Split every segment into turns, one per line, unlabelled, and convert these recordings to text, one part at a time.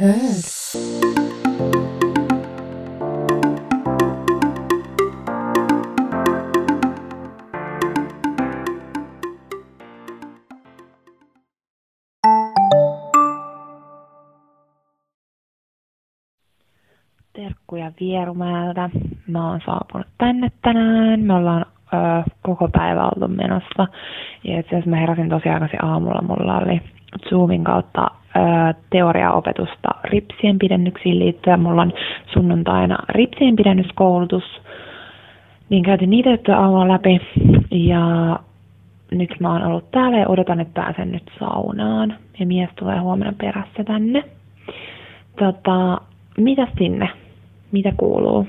Heard.
Terkkuja Vierumäeltä. Mä oon saapunut tänne tänään. Me ollaan ö, koko päivä oltu menossa. Ja itse asiassa mä heräsin tosi aikaisin aamulla. Mulla oli Zoomin kautta teoriaopetusta ripsien pidennyksiin liittyen. Mulla on sunnuntaina ripsien pidennyskoulutus. Niin käytin niitä juttuja aamulla läpi. Ja nyt mä oon ollut täällä ja odotan, että pääsen nyt saunaan. Ja mies tulee huomenna perässä tänne. Tota, mitä sinne? Mitä kuuluu?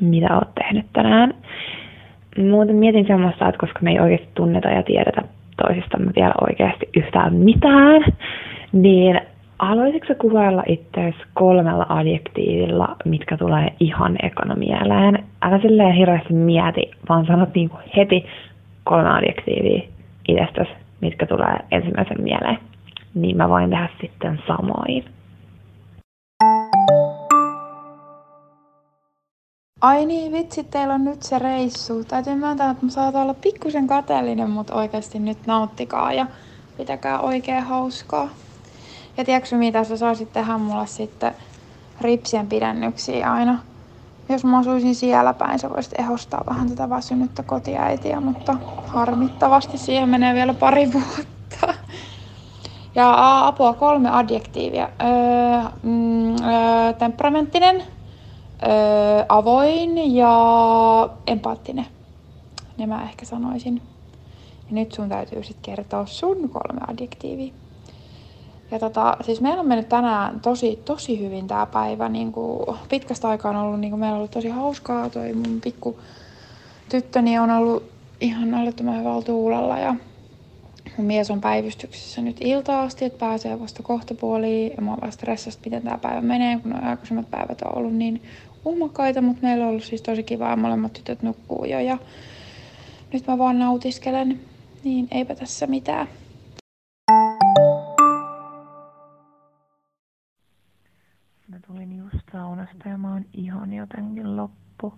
Mitä oot tehnyt tänään? Muuten mietin semmoista, että koska me ei oikeasti tunneta ja tiedetä toisistamme vielä oikeasti yhtään mitään, niin haluaisitko kuvailla itseäsi kolmella adjektiivilla, mitkä tulee ihan ekana mieleen? Älä silleen hirveästi mieti, vaan sanot niinku heti kolme adjektiivia itsestäsi, mitkä tulee ensimmäisen mieleen. Niin mä voin tehdä sitten samoin.
Ai niin, vitsi, teillä on nyt se reissu. Täytyy myöntää, että mä saatan olla pikkusen kateellinen, mutta oikeasti nyt nauttikaa ja pitäkää oikein hauskaa. Ja tiedätkö mitä sä saisit tehdä mulle sitten ripsien pidennyksiä aina? Jos mä asuisin siellä päin, sä voisit ehostaa vähän tätä väsynyttä kotiäitiä, mutta harmittavasti siihen menee vielä pari vuotta. Ja apua kolme adjektiivia. Öö, mm, öö, temperamenttinen, avoin ja empaattinen. Ne mä ehkä sanoisin. Ja nyt sun täytyy sitten kertoa sun kolme adjektiiviä. Ja tota, siis meillä on mennyt tänään tosi, tosi hyvin tämä päivä. Niin kuin pitkästä aikaa on ollut, niin kuin meillä on ollut tosi hauskaa. Toi mun pikku tyttöni on ollut ihan älyttömän hyvällä tuulella ja mun mies on päivystyksessä nyt ilta asti, että pääsee vasta kohta puoliin. Ja mä oon vasta stressasta, miten tämä päivä menee, kun aikaisemmat päivät on ollut niin uhmakkaita, mutta meillä on ollut siis tosi kivaa. Molemmat tytöt nukkuu jo ja nyt mä vaan nautiskelen. Niin eipä tässä mitään.
Mä tulin just saunasta ja mä oon ihan jotenkin loppu.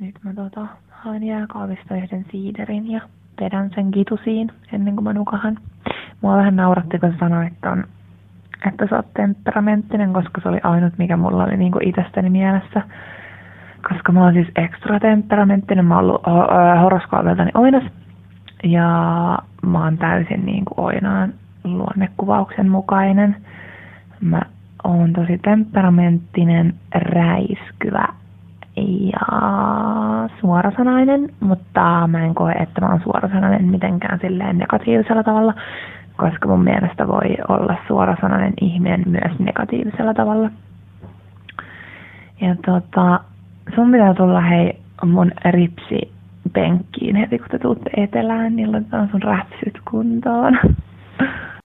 Nyt mä tota, haen jääkaavista yhden siiderin ja vedän sen kitusiin ennen kuin mä nukahan. Mua vähän nauratti, kun sanoit, että, on, että sä oot temperamenttinen, koska se oli ainut, mikä mulla oli niinku itsestäni mielessä. Koska mä oon siis ekstra temperamenttinen, mä oon ollut horoskooviltani oinas. Ja mä oon täysin niinku oinaan luonnekuvauksen mukainen. Mä oon tosi temperamenttinen, räiskyvä ja suorasanainen, mutta mä en koe, että mä oon suorasanainen mitenkään silleen negatiivisella tavalla, koska mun mielestä voi olla suorasanainen ihminen myös negatiivisella tavalla. Ja tota, sun pitää tulla hei mun ripsi penkkiin heti kun te tuutte etelään, niin laitetaan sun räpsyt kuntoon.